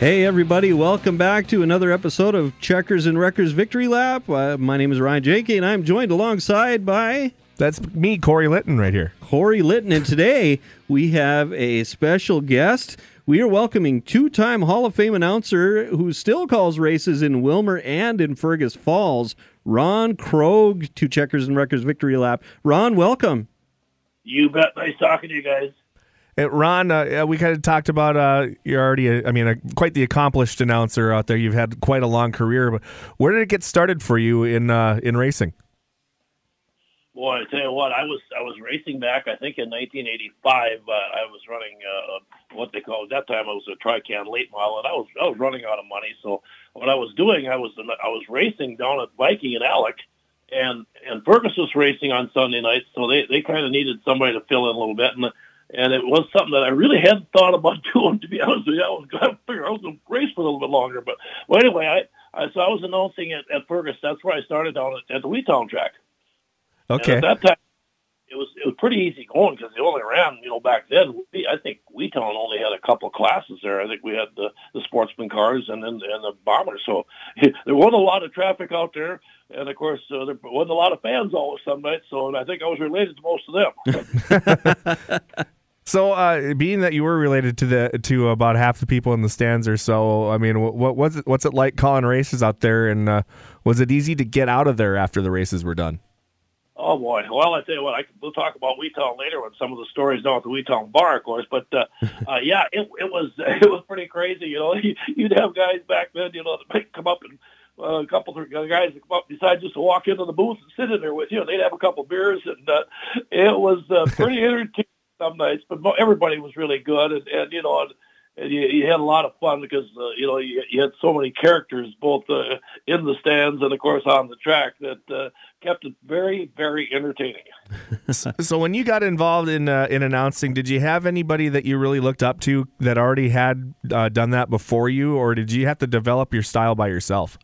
Hey, everybody, welcome back to another episode of Checkers and Wreckers Victory Lap. Uh, my name is Ryan Jenke, and I'm joined alongside by That's me, Corey Litton, right here. Corey Litton. And today we have a special guest. We are welcoming two time Hall of Fame announcer who still calls races in Willmar and in Fergus Falls, Ron Krog, to Checkers and Wreckers Victory Lap. Ron, welcome. You bet. Nice talking to you guys. Uh, Ron, uh, we kind of talked about uh, you're already, a, I mean, a, quite the accomplished announcer out there. You've had quite a long career, but where did it get started for you in uh, in racing? Boy, I tell you what, I was I was racing back. I think in 1985, uh, I was running uh, what they call at that time. I was a Trican late model, and I was I was running out of money. So what I was doing, I was I was racing down at Viking and Alex, and and Fergus was racing on Sunday nights, so they they kind of needed somebody to fill in a little bit, and and it was something that I really hadn't thought about doing. To be honest with you, I was going to figure I was going to race for a little bit longer, but well, anyway, I, I so I was announcing at, at Fergus. That's where I started down at, at the Wheatown track. Okay. And at that time, it was it was pretty easy going because they only ran, you know, back then. We, I think Wheatown only had a couple of classes there. I think we had the the sportsman cars and then and the bombers. So there wasn't a lot of traffic out there, and of course uh, there wasn't a lot of fans always some nights. So I think I was related to most of them. So, uh, being that you were related to the to about half the people in the stands or so, I mean, what was it what's it like calling races out there, and uh, was it easy to get out of there after the races were done? Oh boy! Well, I tell you what, I, we'll talk about Wheatown later when some of the stories down at the Wheatown bar, of course. But uh, uh, yeah, it, it was it was pretty crazy. You know, you'd have guys back then, you know, that come up and uh, a couple of guys that come up decide just to walk into the booth and sit in there with you. And they'd have a couple of beers, and uh, it was uh, pretty entertaining some nights, but everybody was really good, and, and you know, and, and you, you had a lot of fun because uh, you know you, you had so many characters both uh, in the stands and of course on the track that uh, kept it very very entertaining. so when you got involved in uh, in announcing, did you have anybody that you really looked up to that already had uh, done that before you, or did you have to develop your style by yourself?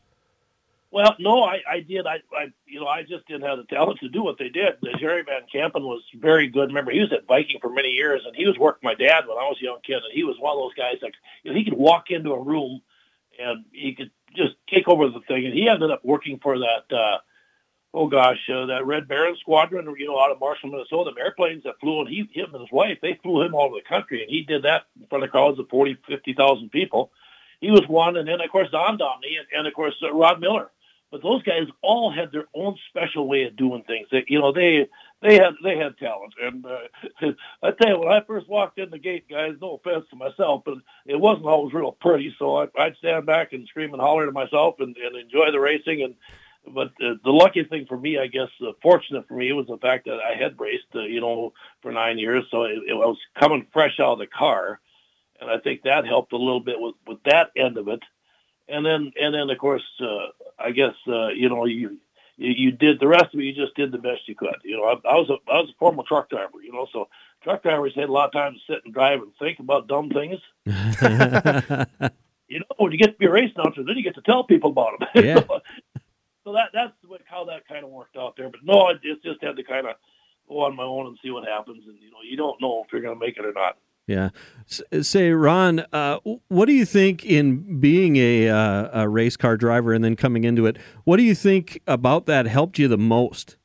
Well, no, I, I did. I, I, you know, I just didn't have the talent to do what they did. Jerry Van Kampen was very good. Remember, he was at Viking for many years, and he was working my dad when I was a young kid, and he was one of those guys that you know, he could walk into a room and he could just take over the thing. And he ended up working for that. uh Oh gosh, uh, that Red Baron squadron, you know, out of Marshall, Minnesota, the airplanes that flew, and he, him and his wife, they flew him all over the country, and he did that in front of crowds of 40, 50,000 people. He was one, and then of course Don Domney, and, and of course uh, Rod Miller but those guys all had their own special way of doing things. They, you know, they they had they had talent, and uh, I tell you, when I first walked in the gate, guys, no offense to myself, but it wasn't always real pretty. So I, I'd stand back and scream and holler to myself and, and enjoy the racing. And but uh, the lucky thing for me, I guess, uh, fortunate for me, was the fact that I had raced, uh, you know, for nine years, so it, it was coming fresh out of the car, and I think that helped a little bit with with that end of it and then and then of course uh, I guess uh, you know you, you did the rest of it. You just did the best you could. You know, I, I was a I was a former truck driver. You know, so truck drivers had a lot of time to sit and drive and think about dumb things. you know, when you get to be a race announcer, then you get to tell people about them. Yeah. so, so that that's what, how that kind of worked out there. But no, I just just had to kind of go on my own and see what happens. And you know, you don't know if you're going to make it or not. Yeah. say, Ron, uh, what do you think in being a, uh, a race car driver and then coming into it? What do you think about that helped you the most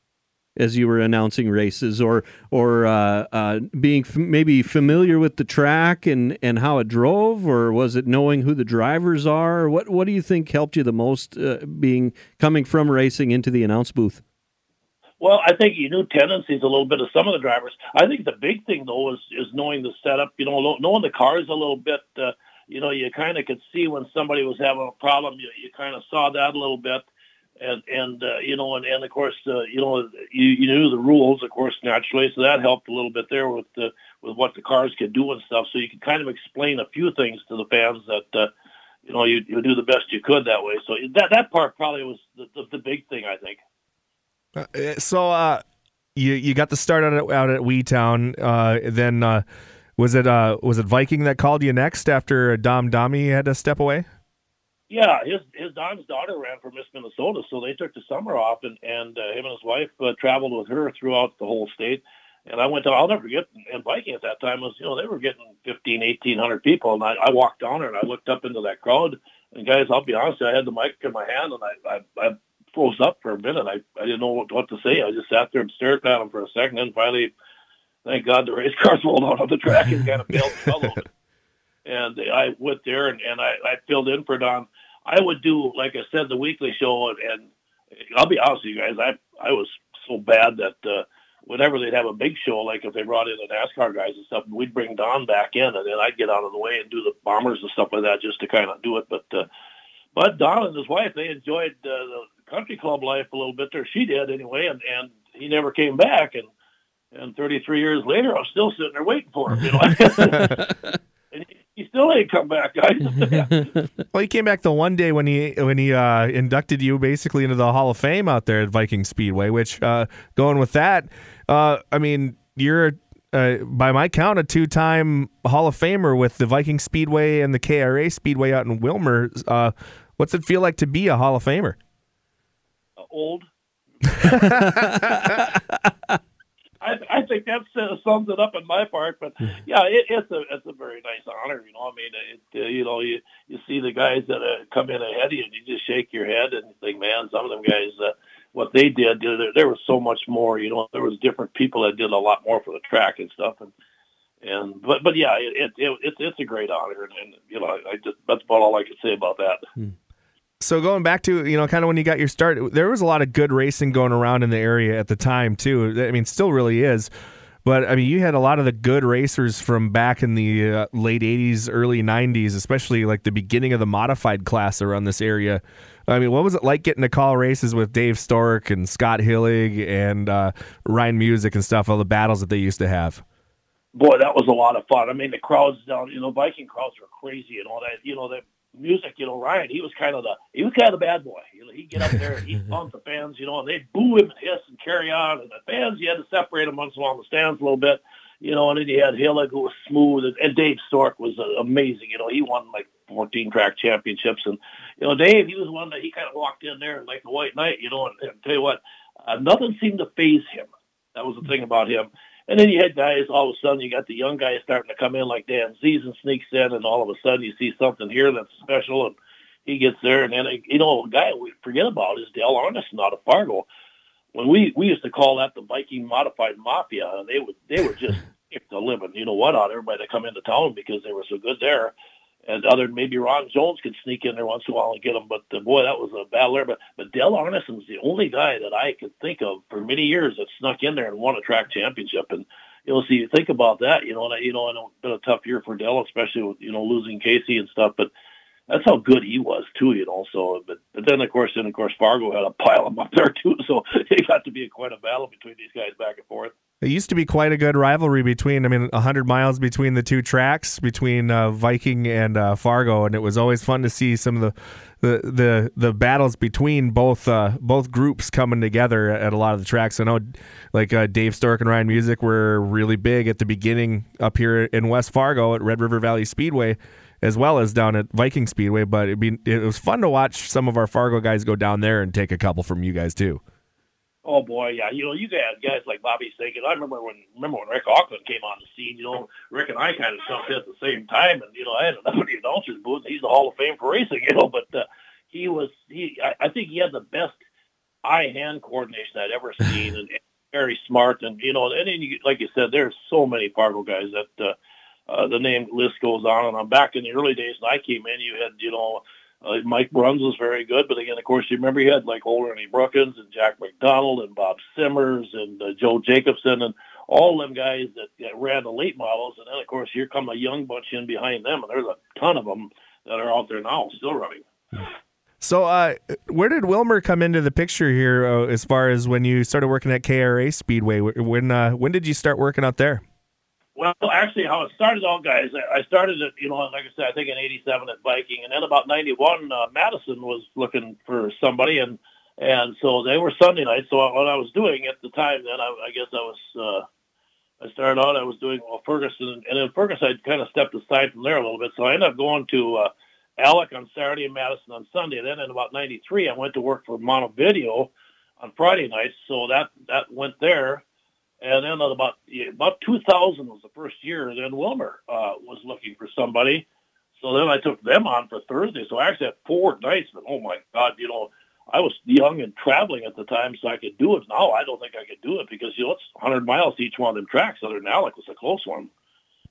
as you were announcing races, or or uh, uh being f- maybe familiar with the track and, and how it drove, or was it knowing who the drivers are? What what do you think helped you the most, uh, being coming from racing into the announce booth? Well, I think you knew tendencies a little bit of some of the drivers. I think the big thing though is is knowing the setup. You know, knowing the cars a little bit. Uh, you know, you kind of could see when somebody was having a problem. You you kind of saw that a little bit, and and uh, you know, and, and of course, uh, you know, you, you knew the rules, of course, naturally. So that helped a little bit there with the with what the cars could do and stuff. So you could kind of explain a few things to the fans that. Uh, you know, you, you do the best you could that way. So that that part probably was the, the, the big thing, I think. Uh, so uh, you you got the start out at, out at Wheatown. Uh, then uh, was it uh, was it Viking that called you next after Dom Domi had to step away? Yeah, his his Don's daughter ran for Miss Minnesota, so they took the summer off, and and uh, him and his wife uh, traveled with her throughout the whole state. and I went to, I'll never forget, and Viking at that time was, you know, they were getting 15, 1800 people. And I, I walked down there and I looked up into that crowd. And guys, I'll be honest, I had the mic in my hand and I, I, I froze up for a minute. I, I didn't know what, what to say. I just sat there and stared at them for a second. And finally, thank God the race cars rolled out on the track and kind of bailed the fellow. And I went there and, and I, I filled in for Don. I would do, like I said, the weekly show. And, and I'll be honest with you guys, I, I was so bad that, uh, whenever they'd have a big show, like if they brought in the NASCAR guys and stuff, we'd bring Don back in, and then I'd get out of the way and do the bombers and stuff like that just to kind of do it. But uh, but Don and his wife they enjoyed uh, the country club life a little bit there. She did anyway, and and he never came back. And and 33 years later, I'm still sitting there waiting for him. You know. and he, he still ain't come back, guys. well, he came back the one day when he when he uh, inducted you basically into the Hall of Fame out there at Viking Speedway. Which uh, going with that, uh, I mean, you're uh, by my count a two-time Hall of Famer with the Viking Speedway and the KRA Speedway out in Willmar. Uh, what's it feel like to be a Hall of Famer? Old. I, I think that uh, sums it up in my part. But yeah, it, it's a it's a very nice honor. You know, I mean, it, uh, you know, you you see the guys that uh, come in ahead of you, and you just shake your head and think, man, some of them guys, uh, what they did, there, there was so much more. You know, there was different people that did a lot more for the track and stuff, and and but but yeah, it, it, it it's it's a great honor, and, and you know, I just that's about all I can say about that. Hmm. So going back to you know kind of when you got your start, there was a lot of good racing going around in the area at the time too. I mean, still really is. But I mean, you had a lot of the good racers from back in the uh, late '80s, early '90s, especially like the beginning of the modified class around this area. I mean, what was it like getting to call races with Dave Stork and Scott Hillig and uh, Ryan Music and stuff? All the battles that they used to have. Boy, that was a lot of fun. I mean, the crowds down, you know, Viking crowds were crazy and all that. You know, that music, you know, Ryan, he was kind of the he was kind of the bad boy. You know, he'd get up there and he'd bump the fans, you know, and they'd boo him and hiss and carry on. And the fans, you had to separate them once in a while in the stands a little bit, you know. And then you had Hillig who was smooth, and, and Dave Stork was uh, amazing. You know, he won like 14 track championships, and you know, Dave, he was one that he kind of walked in there like the White Knight, you know. And, and tell you what, uh, nothing seemed to phase him. That was the thing about him. And then you had guys, all of a sudden, you got the young guys starting to come in like Dan Ziesen sneaks in, and all of a sudden you see something here that's special, and he gets there. And then, uh, you know, a guy we forget about is Dale Arneson out of Fargo. When we, we used to call that the Viking Modified Mafia, and they would they were just the living, you know what, out everybody that come into town because they were so good there and other maybe Ron Jones could sneak in there once in a while and get him. But uh, boy, that was a battle there. But but Dale Arneson's the only guy that I could think of for many years that snuck in there and won a track championship. And you know, so you think about that, you know, and I, you know, I know it's been a tough year for Dell, especially with you know losing Casey and stuff. But that's how good he was too, you know. So, but but then of course, then of course, Fargo had a pile of them up there too. So it got to be quite a battle between these guys back and forth. It used to be quite a good rivalry between, I mean, 100 miles between the two tracks, between uh, Viking and uh, Fargo, and it was always fun to see some of the the the, the battles between both uh, both groups coming together at a lot of the tracks. I know, like uh, Dave Stork and Ryan Music were really big at the beginning up here in West Fargo at Red River Valley Speedway, as well as down at Viking Speedway. But it be it was fun to watch some of our Fargo guys go down there and take a couple from you guys too. Oh boy, yeah. You know, you got guys like Bobby Sagan. I remember when remember when Rick Aukland came on the scene. You know, Rick and I kind of jumped in at the same time, and you know, I had enough of the announcers booth. He's the Hall of Fame for racing, you know. But uh, he was he. I, I think he had the best eye-hand coordination I'd ever seen, and, and very smart. And you know, and then you, like you said, there's so many Fargo guys that uh, uh, the name list goes on and on. Back in the early days when I came in, you had you know uh, Mike Bruns was very good, but again, of course, you remember you had like old Ernie Brookins and Jack McDonald and Bob Simmers and uh, Joe Jacobson and all them guys that, that ran the late models. And then, of course, here come a young bunch in behind them, and there's a ton of them that are out there now still running. So, uh, where did Willmar come into the picture here uh, as far as when you started working at KRA Speedway? When uh, when did you start working out there? Well, actually, how it started out, guys, I started it, you know, like I said, I think in 87 at Viking. And then about 91, uh, Madison was looking for somebody. And, and so they were Sunday nights. So what I was doing at the time then, I, I guess I was, uh, I started out, I was doing well, Ferguson. And then Ferguson, I kind of stepped aside from there a little bit. So I ended up going to uh, Alex on Saturday and Madison on Sunday. Then in about 93, I went to work for Montevideo on Friday nights. So that, that went there And then about about 2000 was the first year. Then Willmar uh, was looking for somebody. So then I took them on for Thursday. So I actually had four nights. But oh my God, you know, I was young and traveling at the time, so I could do it. Now I don't think I could do it because you know it's 100 miles each one of them tracks. Other than Alex was a close one,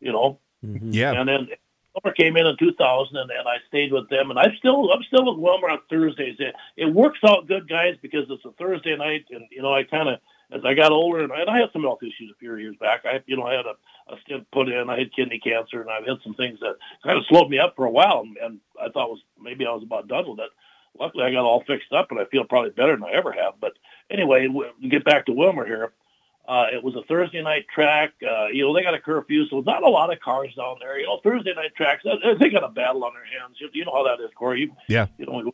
you know. Mm-hmm. Yeah. And then Willmar came in in 2000, and, and I stayed with them. And I'm still I'm still with Willmar on Thursdays. It, it works out good, guys, because it's a Thursday night, and you know I kind of as I got older, and I, and I had some health issues a few years back. I you know I had a, a stint put in. I had kidney cancer, and I've had some things that kind of slowed me up for a while, and, and I thought was maybe I was about done with it luckily I got all fixed up and I feel probably better than I ever have. But anyway, we get back to Willmar here. Uh, it was a Thursday night track. Uh, you know, they got a curfew, so not a lot of cars down there. You know, Thursday night tracks, they got a battle on their hands. You, you know how that is, Corey. You, yeah. You know,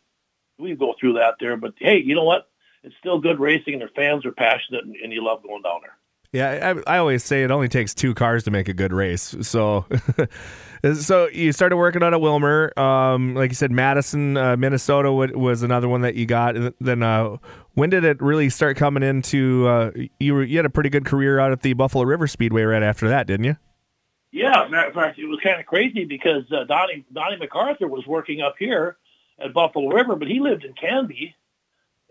we go through that there. But hey, you know what? It's still good racing, and their fans are passionate, and, and you love going down there. Yeah, I, I, always say it only takes two cars to make a good race. So, so you started working on a Willmar. Um, like you said, Madison, uh, Minnesota was another one that you got. And then, uh, when did it really start coming into? Uh, you were you had a pretty good career out at the Buffalo River Speedway right after that, didn't you? Yeah, matter of fact, it was kind of crazy because uh, Donnie Donnie MacArthur was working up here at Buffalo River, but he lived in Canby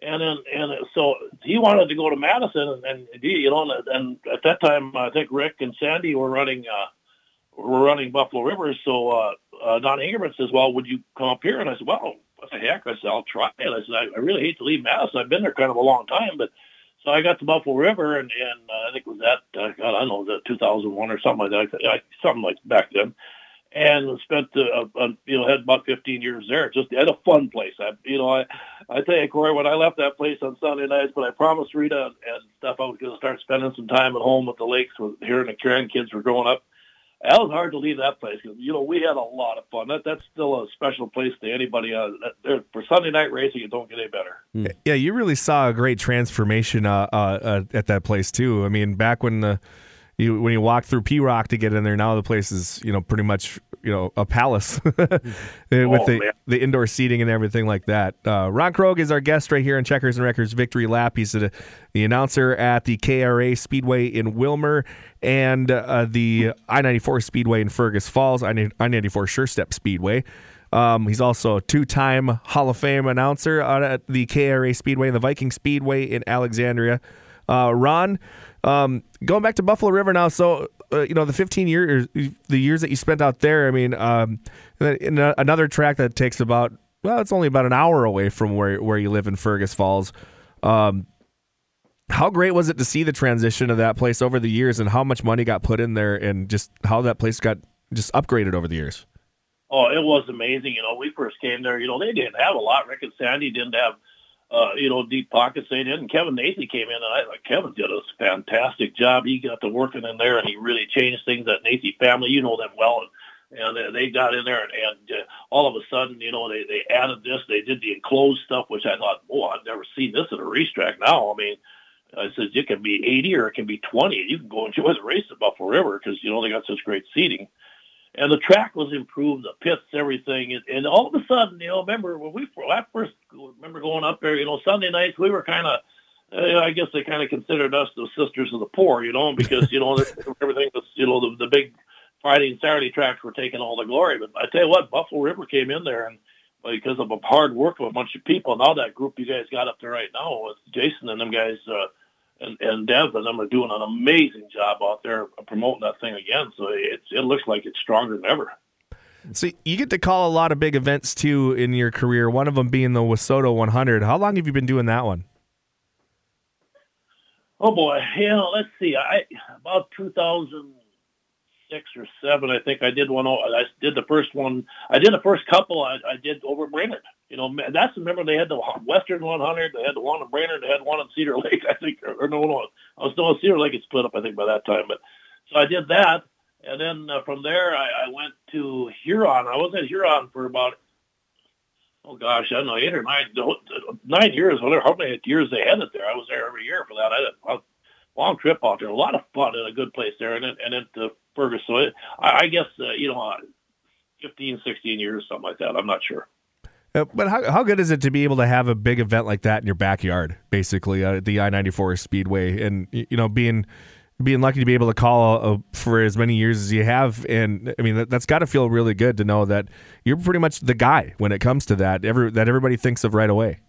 and then and so he wanted to go to Madison, and, and you know, and at that time I think Rick and Sandy were running uh, were running Buffalo Rivers. So uh, uh, Don Ingerman says, "Well, would you come up here?" And I said, "Well, what the heck?" I said, "I'll try it." I said, "I, I really hate to leave Madison. I've been there kind of a long time, but." So I got to Buffalo River, and, and uh, I think it was that uh, God, I don't know, the 2001 or something like that, I, something like back then and spent uh, uh, you know had about 15 years there. Just at a fun place. I you know I I tell you Corey when I left that place on Sunday nights, but I promised Rita and stuff I was going to start spending some time at home with the lakes with hearing the grandkids were growing up. That was hard to leave that place because you know we had a lot of fun. That that's still a special place to anybody. Uh, that, for Sunday night racing, it don't get any better. Hmm. Yeah, you really saw a great transformation uh, uh, uh, at that place too. I mean, back when the you when you walk through P Rock to get in there, now the place is you know pretty much you know a palace with oh, the the indoor seating and everything like that. Uh, Ron Krog is our guest right here in Checkers and Wreckers Victory Lap. He's a, the announcer at the KRA Speedway in Willmar and uh, the I ninety four Speedway in Fergus Falls. I ninety four Sure Step Speedway. Um, he's also a two-time Hall of Fame announcer at the KRA Speedway and the Viking Speedway in Alexandria. Uh, Ron, um, going back to Buffalo River now, so uh, you know the 15 years, the years that you spent out there. I mean, um, a, another track that takes about well, it's only about an hour away from where where you live in Fergus Falls. Um, how great was it to see the transition of that place over the years, and how much money got put in there, and just how that place got just upgraded over the years? Oh, it was amazing. You know, we first came there. You know, they didn't have a lot. Rick and Sandy didn't have uh, you know, deep pockets they did. And Kevin Nathey came in, and I like Kevin did a fantastic job. He got to working in there, and he really changed things. That Nathey family, you know them well, and, and they got in there, and, and uh, all of a sudden, you know, they they added this. They did the enclosed stuff, which I thought, oh, I've never seen this at a racetrack. Now, I mean. I said it can be 80 or it can be 20. You can go enjoy the race at Buffalo River because you know they got such great seating and the track was improved, the pits, everything, and, and all of a sudden, you know, remember when we I first remember going up there, you know, Sunday nights we were kind of, uh, I guess they kind of considered us the sisters of the poor, you know, because you know everything was, you know, the, the big Friday and Saturday tracks were taking all the glory. But I tell you what, Buffalo River came in there and because of a hard work of a bunch of people. and all that group you guys got up there right now with Jason and them guys. Uh, and, and Dev and them are doing an amazing job out there promoting that thing again. So it's it looks like it's stronger than ever. So you get to call a lot of big events too in your career. One of them being the WISSOTA 100. How long have you been doing that one? Oh boy, you know, let's see. I about 2006 or seven, I think I did one. I did the first one. I did the first couple. I, I did over Brainerd. You know, that's remember they had the Western 100, they had the one in Brainerd, they had one in Cedar Lake, I think, or, or no, no, I was in Cedar Lake. It split up, I think, by that time. But so I did that, and then uh, from there I, I went to Huron. I was at Huron for about oh gosh, I don't know, eight or nine, nine years, whatever, how many years they had it there. I was there every year for that. I long trip out there, a lot of fun and a good place there, and and then to Fergus. So it, I, I guess uh, you know, uh, 15, 16 years, something like that. I'm not sure. Uh, but how, how good is it to be able to have a big event like that in your backyard, basically, uh, the I 94 Speedway? And, you know, being being lucky to be able to call uh, for as many years as you have, and I mean that, has got to feel really good to know that you're pretty much the guy when it comes to that. Every that everybody thinks of right away.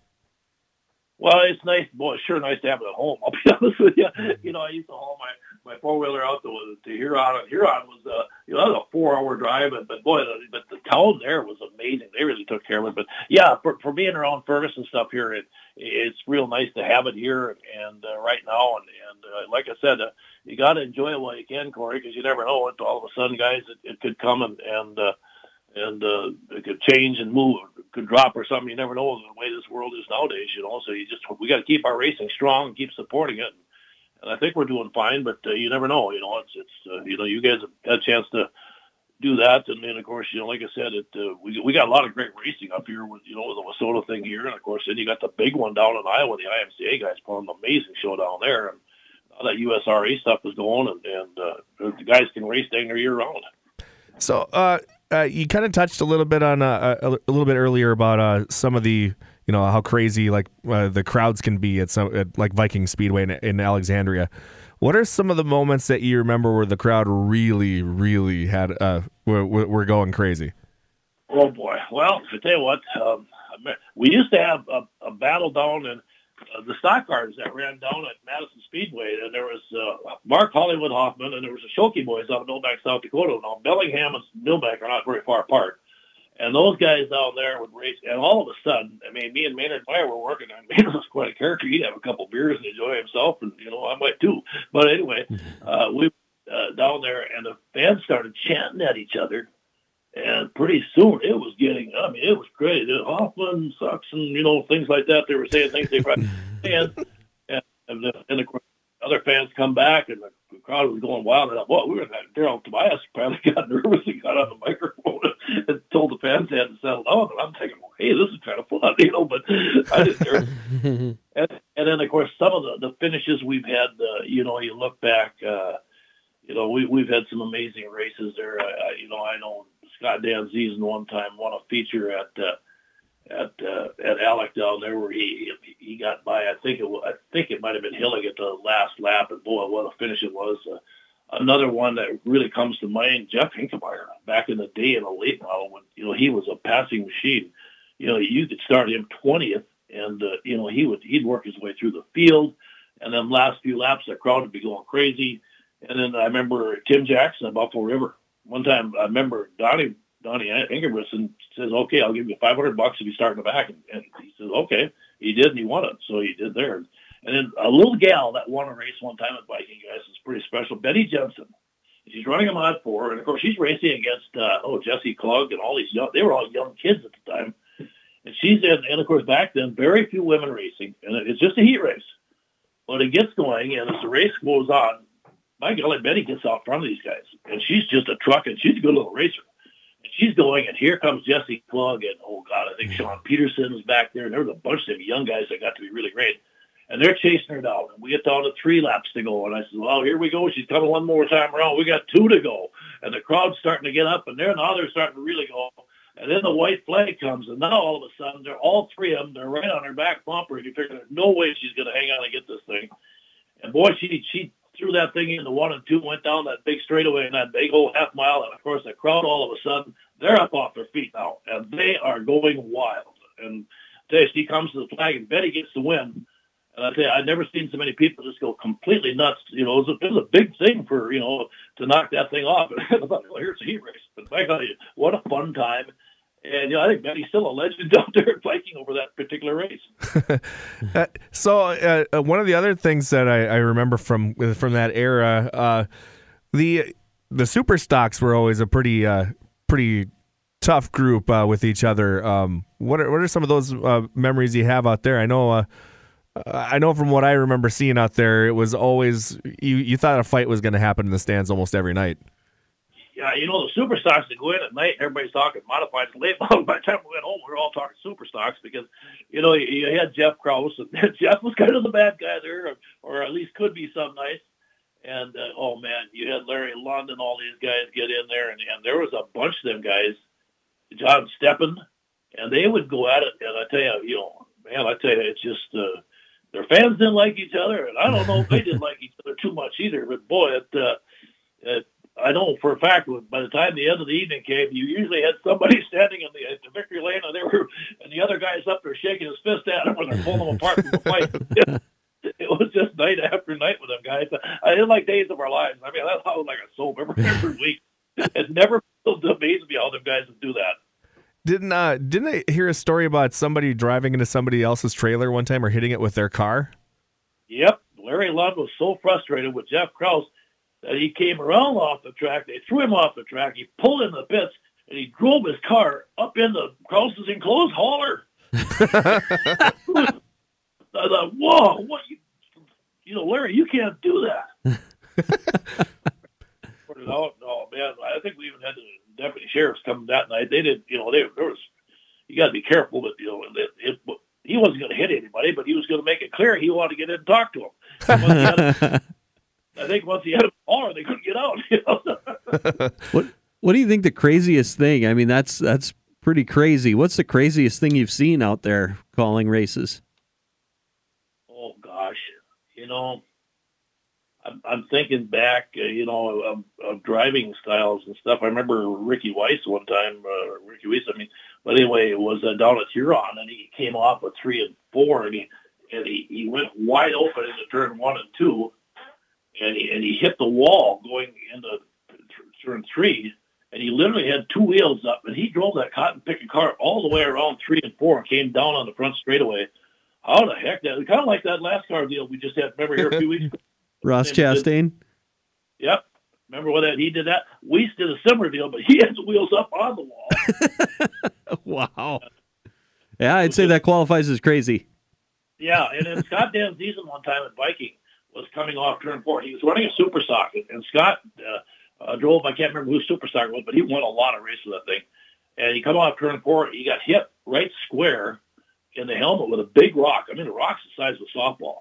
Well, it's nice. Boy, it's sure nice to have it at home. I'll be honest with you. You know, I used to haul my my four wheeler out to, to Huron. Huron was uh, you know that was a four hour drive, but, but boy, the, but the town there was amazing. They really took care of it. But yeah, for for being around Ferguson stuff here, it it's real nice to have it here and uh, right now. And and uh, like I said, uh, you got to enjoy it while you can, Corey, because you never know. It all of a sudden, guys, it, it could come and and uh, and uh, it could change and move, could drop or something. You never know the way this world is nowadays. You know, so you just we got to keep our racing strong and keep supporting it. And I think we're doing fine, but uh, you never know. You know, it's it's uh, you know you guys have had a chance to do that, and then of course you know like I said, it uh, we we got a lot of great racing up here with you know the WISSOTA thing here, and of course then you got the big one down in Iowa, the IMCA guys putting an amazing show down there, and all that USRA stuff is going, and and uh, the guys can race dang near year round. So uh, uh, you kind of touched a little bit on uh, a, a little bit earlier about uh, some of the you know how crazy like uh, the crowds can be at some at, like Viking Speedway in, in, Alexandria. What are some of the moments that you remember where the crowd really, really had uh were, were going crazy? Oh boy! Well, I tell you what, um, we used to have a, a battle down in uh, the stock cars that ran down at Madison Speedway, and there was uh, Mark Hollywood Hoffman, and there was the Shoki boys out of Milbank, South Dakota. Now Bellingham and Milbank are not very far apart, and those guys down there would race. And all of a sudden, I mean, me and Maynard Meyer were working. on Maynard was quite a character. He'd have a couple beers and enjoy himself, and you know, I might too. But anyway, uh, we uh, down there, and the fans started chanting at each other and pretty soon it was getting, I mean, it was crazy. Hoffman sucks and, you know, things like that. They were saying things they probably, and, and, and, the, and the other fans come back and the crowd was going wild. And I thought, we were at Daryl Tobias finally got nervous and got on the microphone and told the fans they had to settle down. And I'm thinking, well, hey, this is kind of fun, you know, but I didn't and, and then, of course, some of the, the finishes we've had, uh, you know, you look back, uh, you know, we, we've had some amazing races there. I, I, you know, I know Scott Dan Ziesen one time won a feature at uh, at uh, at Alex down there where he he got by. I think it I think it might have been Hillig at the last lap, and boy, what a finish it was. Uh, another one that really comes to mind, Jeff Hinkemeyer, back in the day in the late model when you know he was a passing machine. You know, you could start him twentieth, and uh, you know he would he'd work his way through the field, and then last few laps the crowd would be going crazy. And then I remember Tim Jackson at Buffalo River one time I remember Donnie Donnie Ingebrigtsen says, "Okay, I'll give you 500 bucks if you start in the back," and, and he says, "Okay." He did, and he won it, so he did there. And then a little gal that won a race one time at Viking, guys, is pretty special. Betty Jensen. She's running a mod four, and of course she's racing against uh, oh Jesse Klug and all these young. They were all young kids at the time, and she's in. And of course back then, very few women racing, and it's just a heat race. But it gets going, and as the race goes on, my golly, Betty gets out front of these guys, and she's just a truck, and she's a good little racer. And she's going, and here comes Jesse Klug, and oh God, I think mm-hmm. Sean Peterson was back there, and there was a bunch of young guys that got to be really great. And they're chasing her down, and we get down to three laps to go. And I said, "Well, here we go. She's coming one more time around. We got two to go." And the crowd's starting to get up, and they're now they're starting to really go. And then the white flag comes, and now all of a sudden, they're all three of them. They're right on her back bumper, and you figure there's no way she's going to hang on and get this thing. And boy, she she threw that thing into one and two, went down that big straightaway in that big old half mile, and of course the crowd all of a sudden they're up off their feet now, and they are going wild. And she comes to the flag, and Betty gets the win. And I you, I've never seen so many people just go completely nuts. You know, it was a, it was a big thing for you know to knock that thing off. And I thought, well, here's a heat race. But tell you, what a fun time! And you know, I think Betty's still a legend out there at Viking over that particular race. uh, so uh, uh, one of the other things that I, I remember from from that era, uh, the the super stocks were always a pretty uh, pretty tough group with each other. Um, what are what are some of those memories you have out there? I know. I know from what I remember seeing out there, it was always you. You thought a fight was going to happen in the stands almost every night yeah, you know, the super stocks that go in at night, everybody's talking modified late model. By the time we went home, we were all talking super stocks because, you know, you, you had Jeff Kraus, and Jeff was kind of the bad guy there, or, or at least could be some nice. And, uh, oh, man, you had Larry London, all these guys get in there, and, and there was a bunch of them guys, John Steppen, and they would go at it. And I tell you, you know, man, I tell you, it's just, uh, their fans didn't like each other, and I don't know if they didn't like each other too much either. But boy, it, uh, it I know for a fact by the time the end of the evening came, you usually had somebody standing in the, the victory lane, and they were, and the other guys up there shaking his fist at him, and they're pulling them apart from the fight. it was just night after night with them guys. I didn't like days of our lives. I mean, that's how like a soap every, every week. It never amazed me how them guys would do that. Didn't uh, didn't I hear a story about somebody driving into somebody else's trailer one time or hitting it with their car? Yep, Larry Lund was so frustrated with Jeff Kraus that he came around off the track. They threw him off the track. He pulled in the pits and he drove his car up in the Kraus's enclosed hauler. I thought, whoa, what you, you know, Larry, you can't do that. it out, oh man, I think we even had the deputy sheriffs come that night. They didn't, you know, they, there was, you got to be careful, but you know, it, it, he wasn't going to hit anybody, but he was going to make it clear he wanted to get in and talk to him. I think once he had a car, they couldn't get out. You know? what What do you think the craziest thing? I mean, that's that's pretty crazy. What's the craziest thing you've seen out there calling races? Oh gosh, you know, I'm, I'm thinking back, uh, you know, of, of, driving styles and stuff. I remember Ricky Weiss one time. Uh, Ricky Weiss, I mean, but anyway, it was uh, down at Huron, and he came off with three and four, and he and he, he went wide open into turn one and two and he, and he hit the wall going into turn three, and he literally had two wheels up, and he drove that cotton picking car all the way around three and four and came down on the front straightaway. How the heck that? Kind of like that last car deal we just had. Remember here a few weeks. ago? Ross Chastain. Yep. Remember when that he did that? We did a similar deal, but he had the wheels up on the wall. wow. Yeah, I'd say that qualifies as crazy. Yeah, and then Scott Van Ziesen one time at Viking was coming off turn four. He was running a super socket, and Scott uh, uh, drove. I can't remember who super stock was, but he won a lot of races that thing. And he come off turn four. He got hit right square in the helmet with a big rock. I mean, the rock's the size of a softball,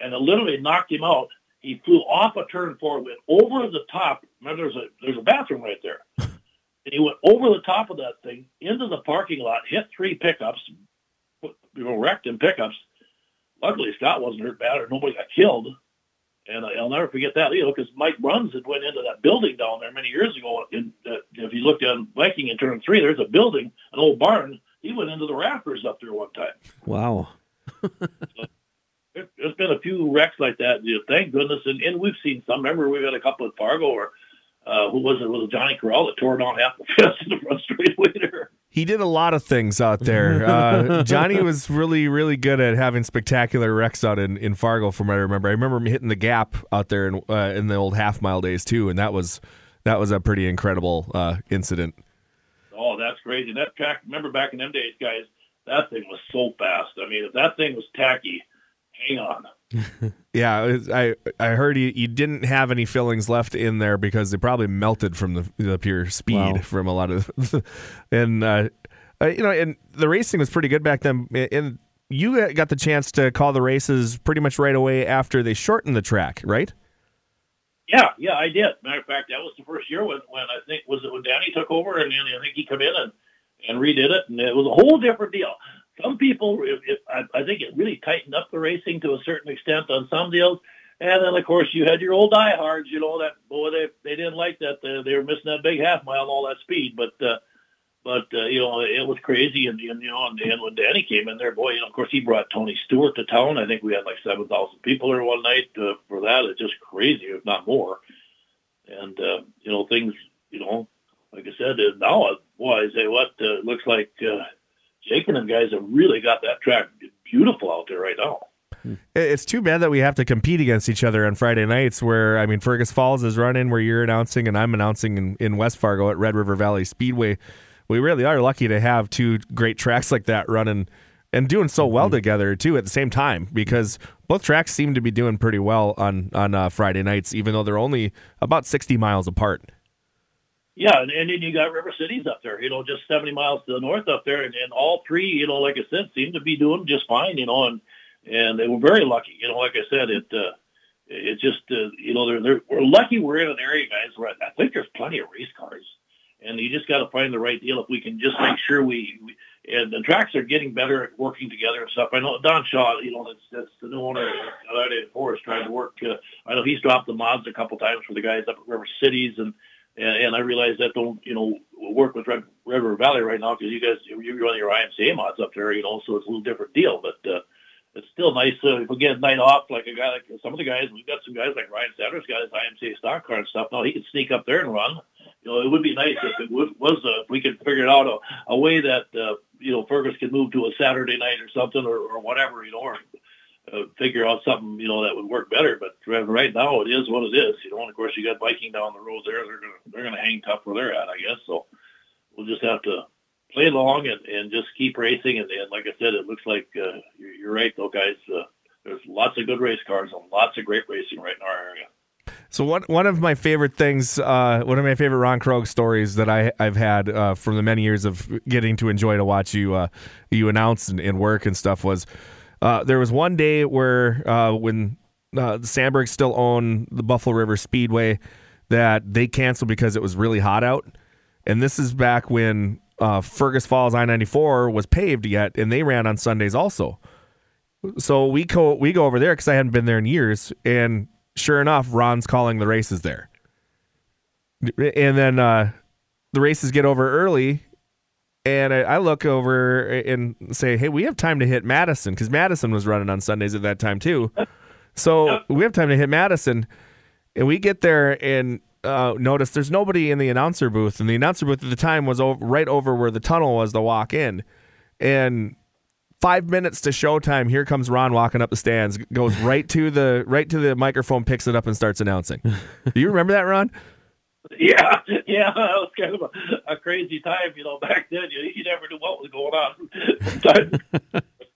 and it literally knocked him out. He flew off a turn four, went over the top. Remember, there's a there's a bathroom right there, and he went over the top of that thing into the parking lot, hit three pickups, you know, wrecked in pickups. Luckily, Scott wasn't hurt bad, or nobody got killed. And I'll never forget that, you know, because Mike Bruns had went into that building down there many years ago. And uh, if you looked at Viking in turn three, there's a building, an old barn. He went into the rafters up there one time. Wow. so, there's been a few wrecks like that. You know, thank goodness, and, and we've seen some. Remember, we had a couple at Fargo, or uh, who was it? Was it Johnny Corral that tore down half the fence in the front straightaway there? He did a lot of things out there. Uh, Johnny was really, really good at having spectacular wrecks out in, in Fargo, from what I remember. I remember him hitting the gap out there in uh, in the old half mile days too, and that was that was a pretty incredible uh, incident. Oh, that's crazy! That track. Remember back in them days, guys, that thing was so fast. I mean, if that thing was tacky, hang on. Yeah, I I heard you, you didn't have any fillings left in there because they probably melted from the, the pure speed wow. from a lot of, and uh, uh, you know, and the racing was pretty good back then. And you got the chance to call the races pretty much right away after they shortened the track, right? Yeah, yeah, I did. Matter of fact, that was the first year when, when I think was it when Danny took over, and then I think he come in and and redid it, and it was a whole different deal some people, if, if, I, I think it really tightened up the racing to a certain extent on some deals. And then, of course, you had your old diehards, you know, that, boy, they, they didn't like that. They, they were missing that big half mile and all that speed. But, uh, but uh, you know, it was crazy. And, and you know, and, and when Danny came in there, boy, you know, of course, he brought Tony Stewart to town. I think we had like 7,000 people there one night uh, for that. It's just crazy, if not more. And, uh, you know, things, you know, like I said, now, boy, I say what, uh, looks like, uh, Jake and them guys have really got that track beautiful out there right now. It's too bad that we have to compete against each other on Friday nights. Where I mean, Fergus Falls is running where you're announcing, and I'm announcing in, in West Fargo at Red River Valley Speedway. We really are lucky to have two great tracks like that running and doing so well mm-hmm. together too at the same time because both tracks seem to be doing pretty well on on uh, Friday nights, even though they're only about 60 miles apart. Yeah, and, and then you got River Cities up there, you know, just 70 miles to the north up there, and, and all three, you know, like I said, seem to be doing just fine, you know, and and they were very lucky, you know, like I said, it uh, it just uh, you know they're, they're we're lucky we're in an area, guys, where I think there's plenty of race cars, and you just got to find the right deal. If we can just make sure we, we and the tracks are getting better at working together and stuff. I know Don Shaw, you know, that's that's the new owner of Forest, trying to work. Uh, I know he's dropped the mods a couple times for the guys up at River Cities, and and, and I realize that don't you know work with Red River Valley right now because you guys you're running your IMCA mods up there, you know, so it's a little different deal, but. uh it's still nice uh, if we get a night off, like a guy like some of the guys. We've got some guys like Ryan Sanders got his IMCA stock car and stuff. Now he can sneak up there and run. You know, it would be nice if it was, was uh, if we could figure out a, a way that uh, you know Fergus could move to a Saturday night or something or, or whatever. You know, or uh, figure out something you know that would work better. But right now it is what it is. You know, and of course you got Viking down the road there. They're gonna they're gonna hang tough where they're at, I guess. So we'll just have to play along and, and just keep racing. And, and like I said, it looks like uh, you're, you're right, though, guys. Uh, there's lots of good race cars and lots of great racing right in our area. So one one of my favorite things, uh, one of my favorite Ron Krog stories that I I've had uh, from the many years of getting to enjoy to watch you uh, you announce and, and, work and stuff was uh, there was one day where uh, when uh, the Sandberg still owned the Buffalo River Speedway that they canceled because it was really hot out, and this is back when Fergus Falls I ninety four was paved yet, and they ran on Sundays also. So we go we go over there because I hadn't been there in years, and sure enough, Ron's calling the races there. And then uh, the races get over early, and I, I, look over and say, "Hey, we have time to hit Madison because Madison was running on Sundays at that time too. So we have time to hit Madison." And we get there and uh, notice there's nobody in the announcer booth, and the announcer booth at the time was over, right over where the tunnel was to walk in, and five minutes to showtime. Here comes Ron walking up the stands, goes right to the right to the microphone, picks it up, and starts announcing. Do you remember that, Ron? Yeah, yeah, that was kind of a, a crazy time, you know. Back then, you, you never knew what was going on.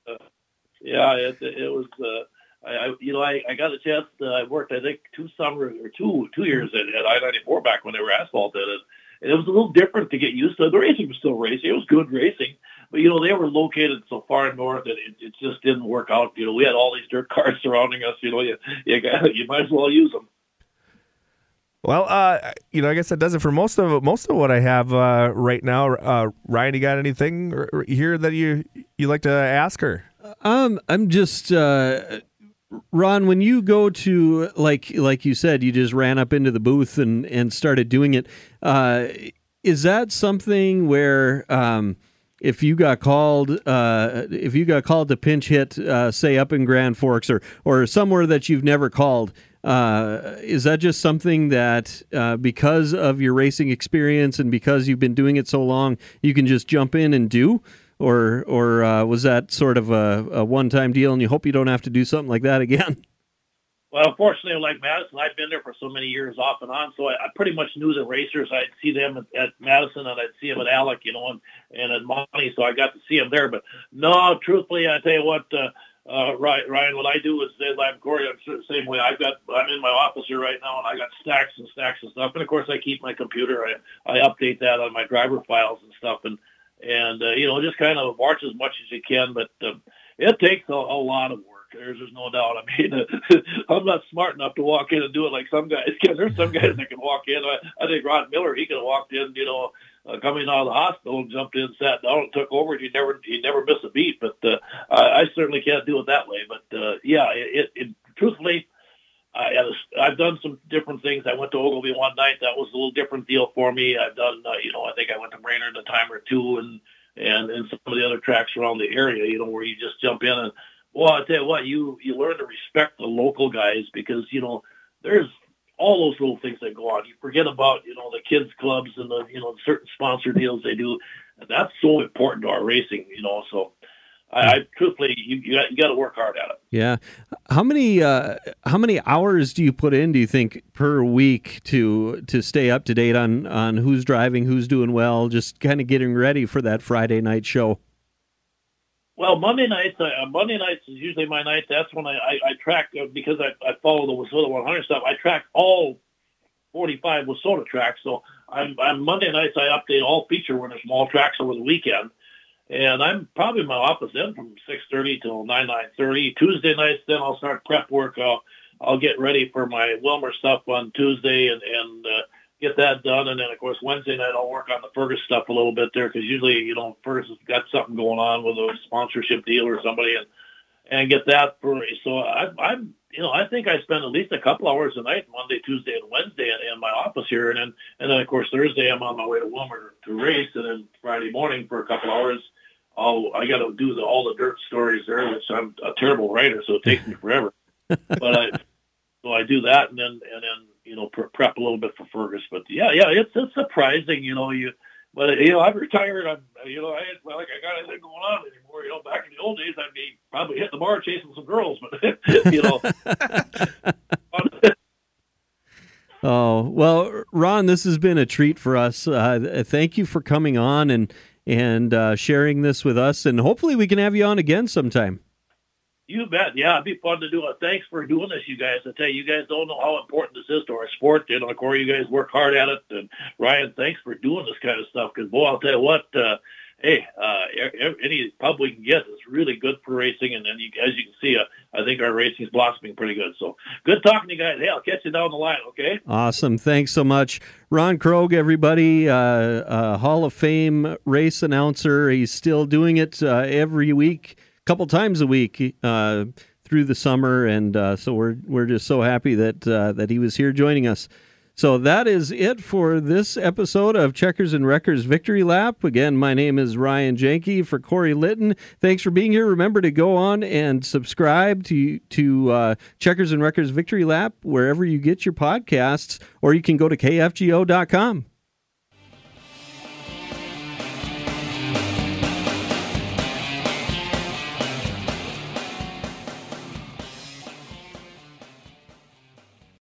yeah, it, it was. Uh, I, you know, I, I got a chance. Uh, I worked, I think, two summers or two two years at, at I ninety four back when they were asphalted, and, and it was a little different to get used to. The racing was still racing; it was good racing, but you know they were located so far north that it, it just didn't work out. You know, we had all these dirt cars surrounding us. You know, you you, you might as well use them. Well, uh, you know, I guess that does it for most of most of what I have uh, right now. Uh, Ryan, you got anything here that you you like to ask her? Um, I'm just uh, Ron. When you go to like like you said, you just ran up into the booth and and started doing it. Uh, is that something where um, if you got called, uh, if you got called to pinch hit, uh, say up in Grand Forks or or somewhere that you've never called, uh, is that just something that uh, because of your racing experience and because you've been doing it so long, you can just jump in and do? Or, or uh, was that sort of a, a one-time deal, and you hope you don't have to do something like that again? Well, unfortunately, like Madison, I've been there for so many years off and on, so I, I pretty much knew the racers. I'd see them at, at Madison, and I'd see them at Alex, you know, and, and at Monty, so I got to see them there. But no, truthfully, I tell you what, uh, uh, Ryan, what I do is I'm Corey. I'm the same way. I've got I'm in my office here right now, and I got stacks and stacks of stuff. And of course, I keep my computer. I I update that on my driver files and stuff, and and uh, you know just kind of watch as much as you can. But uh, it takes a, a lot of work. There's, there's no doubt. I mean, uh, I'm not smart enough to walk in and do it like some guys can. There's some guys that can walk in. I, I think Ron Miller, he could have walked in, you know, uh, coming out of the hospital and jumped in, sat down, and took over. He never, he never missed a beat. But uh, I, I certainly can't do it that way. But uh, yeah, it, it, truthfully, I had a, I've done some different things. I went to Ogilvie one night. That was a little different deal for me. I've done, uh, you know, I think I went to Brainerd a time or two, and and and some of the other tracks around the area, you know, where you just jump in and well, I tell you what, you you learn to respect the local guys because you know there's all those little things that go on. You forget about you know the kids clubs and the you know certain sponsor deals they do. That's so important to our racing, you know. So I, I truthfully, you you got, you to work hard at it. Yeah. How many uh, how many hours do you put in? Do you think per week to to stay up to date on on who's driving, who's doing well, just kind of getting ready for that Friday night show? Well, Monday nights, uh, Monday nights is usually my night. That's when I, I, I track uh, because I, I follow the WISSOTA 100 stuff. I track all 45 WISSOTA tracks. So I'm, I'm Monday nights. I update all feature winners from all tracks over the weekend, and I'm probably my office then from 6:30 till 9 9:30. Tuesday nights, then I'll start prep work. I'll I'll get ready for my Willmar stuff on Tuesday, and and uh, get that done, and then of course Wednesday night I'll work on the Fergus stuff a little bit there because usually you know Fergus has got something going on with a sponsorship deal or somebody, and and get that for. So I, I'm you know I think I spend at least a couple hours a night Monday, Tuesday, and Wednesday in, in my office here, and then and then of course Thursday I'm on my way to Willmar to race, and then Friday morning for a couple hours. I'll, I got to do the, all the dirt stories there, which I'm a terrible writer, so it takes me forever. but I, so I do that, and then and then you know prep a little bit for Fergus. But yeah, yeah, it's it's surprising, you know. You, but you know, I'm retired. I'm you know, I ain't like I got anything going on anymore. You know, back in the old days, I'd be probably hitting the bar chasing some girls, but you know. oh well, Ron, this has been a treat for us. Uh, thank you for coming on and and uh, sharing this with us, and hopefully we can have you on again sometime. You bet. Yeah, it'd be fun to do it. Thanks for doing this, you guys. I tell you, you guys don't know how important this is to our sport. You know, Corey, you guys work hard at it. And Ryan, thanks for doing this kind of stuff. Because, boy, I'll tell you what, uh, hey, uh, any pub we can get is really good for racing. And then, you, as you can see, uh, I think our racing is blossoming pretty good. So good talking to you guys. Hey, I'll catch you down the line, okay? Awesome. Thanks so much. Ron Krog, everybody, uh, uh, Hall of Fame race announcer. He's still doing it uh, every week couple times a week uh, through the summer, and uh, so we're we're just so happy that uh, that he was here joining us. So that is it for this episode of Checkers and Wreckers Victory Lap. Again, my name is Ryan Janke for Corey Litton. Thanks for being here. Remember to go on and subscribe to to uh, Checkers and Wreckers Victory Lap wherever you get your podcasts, or you can go to kfgo.com.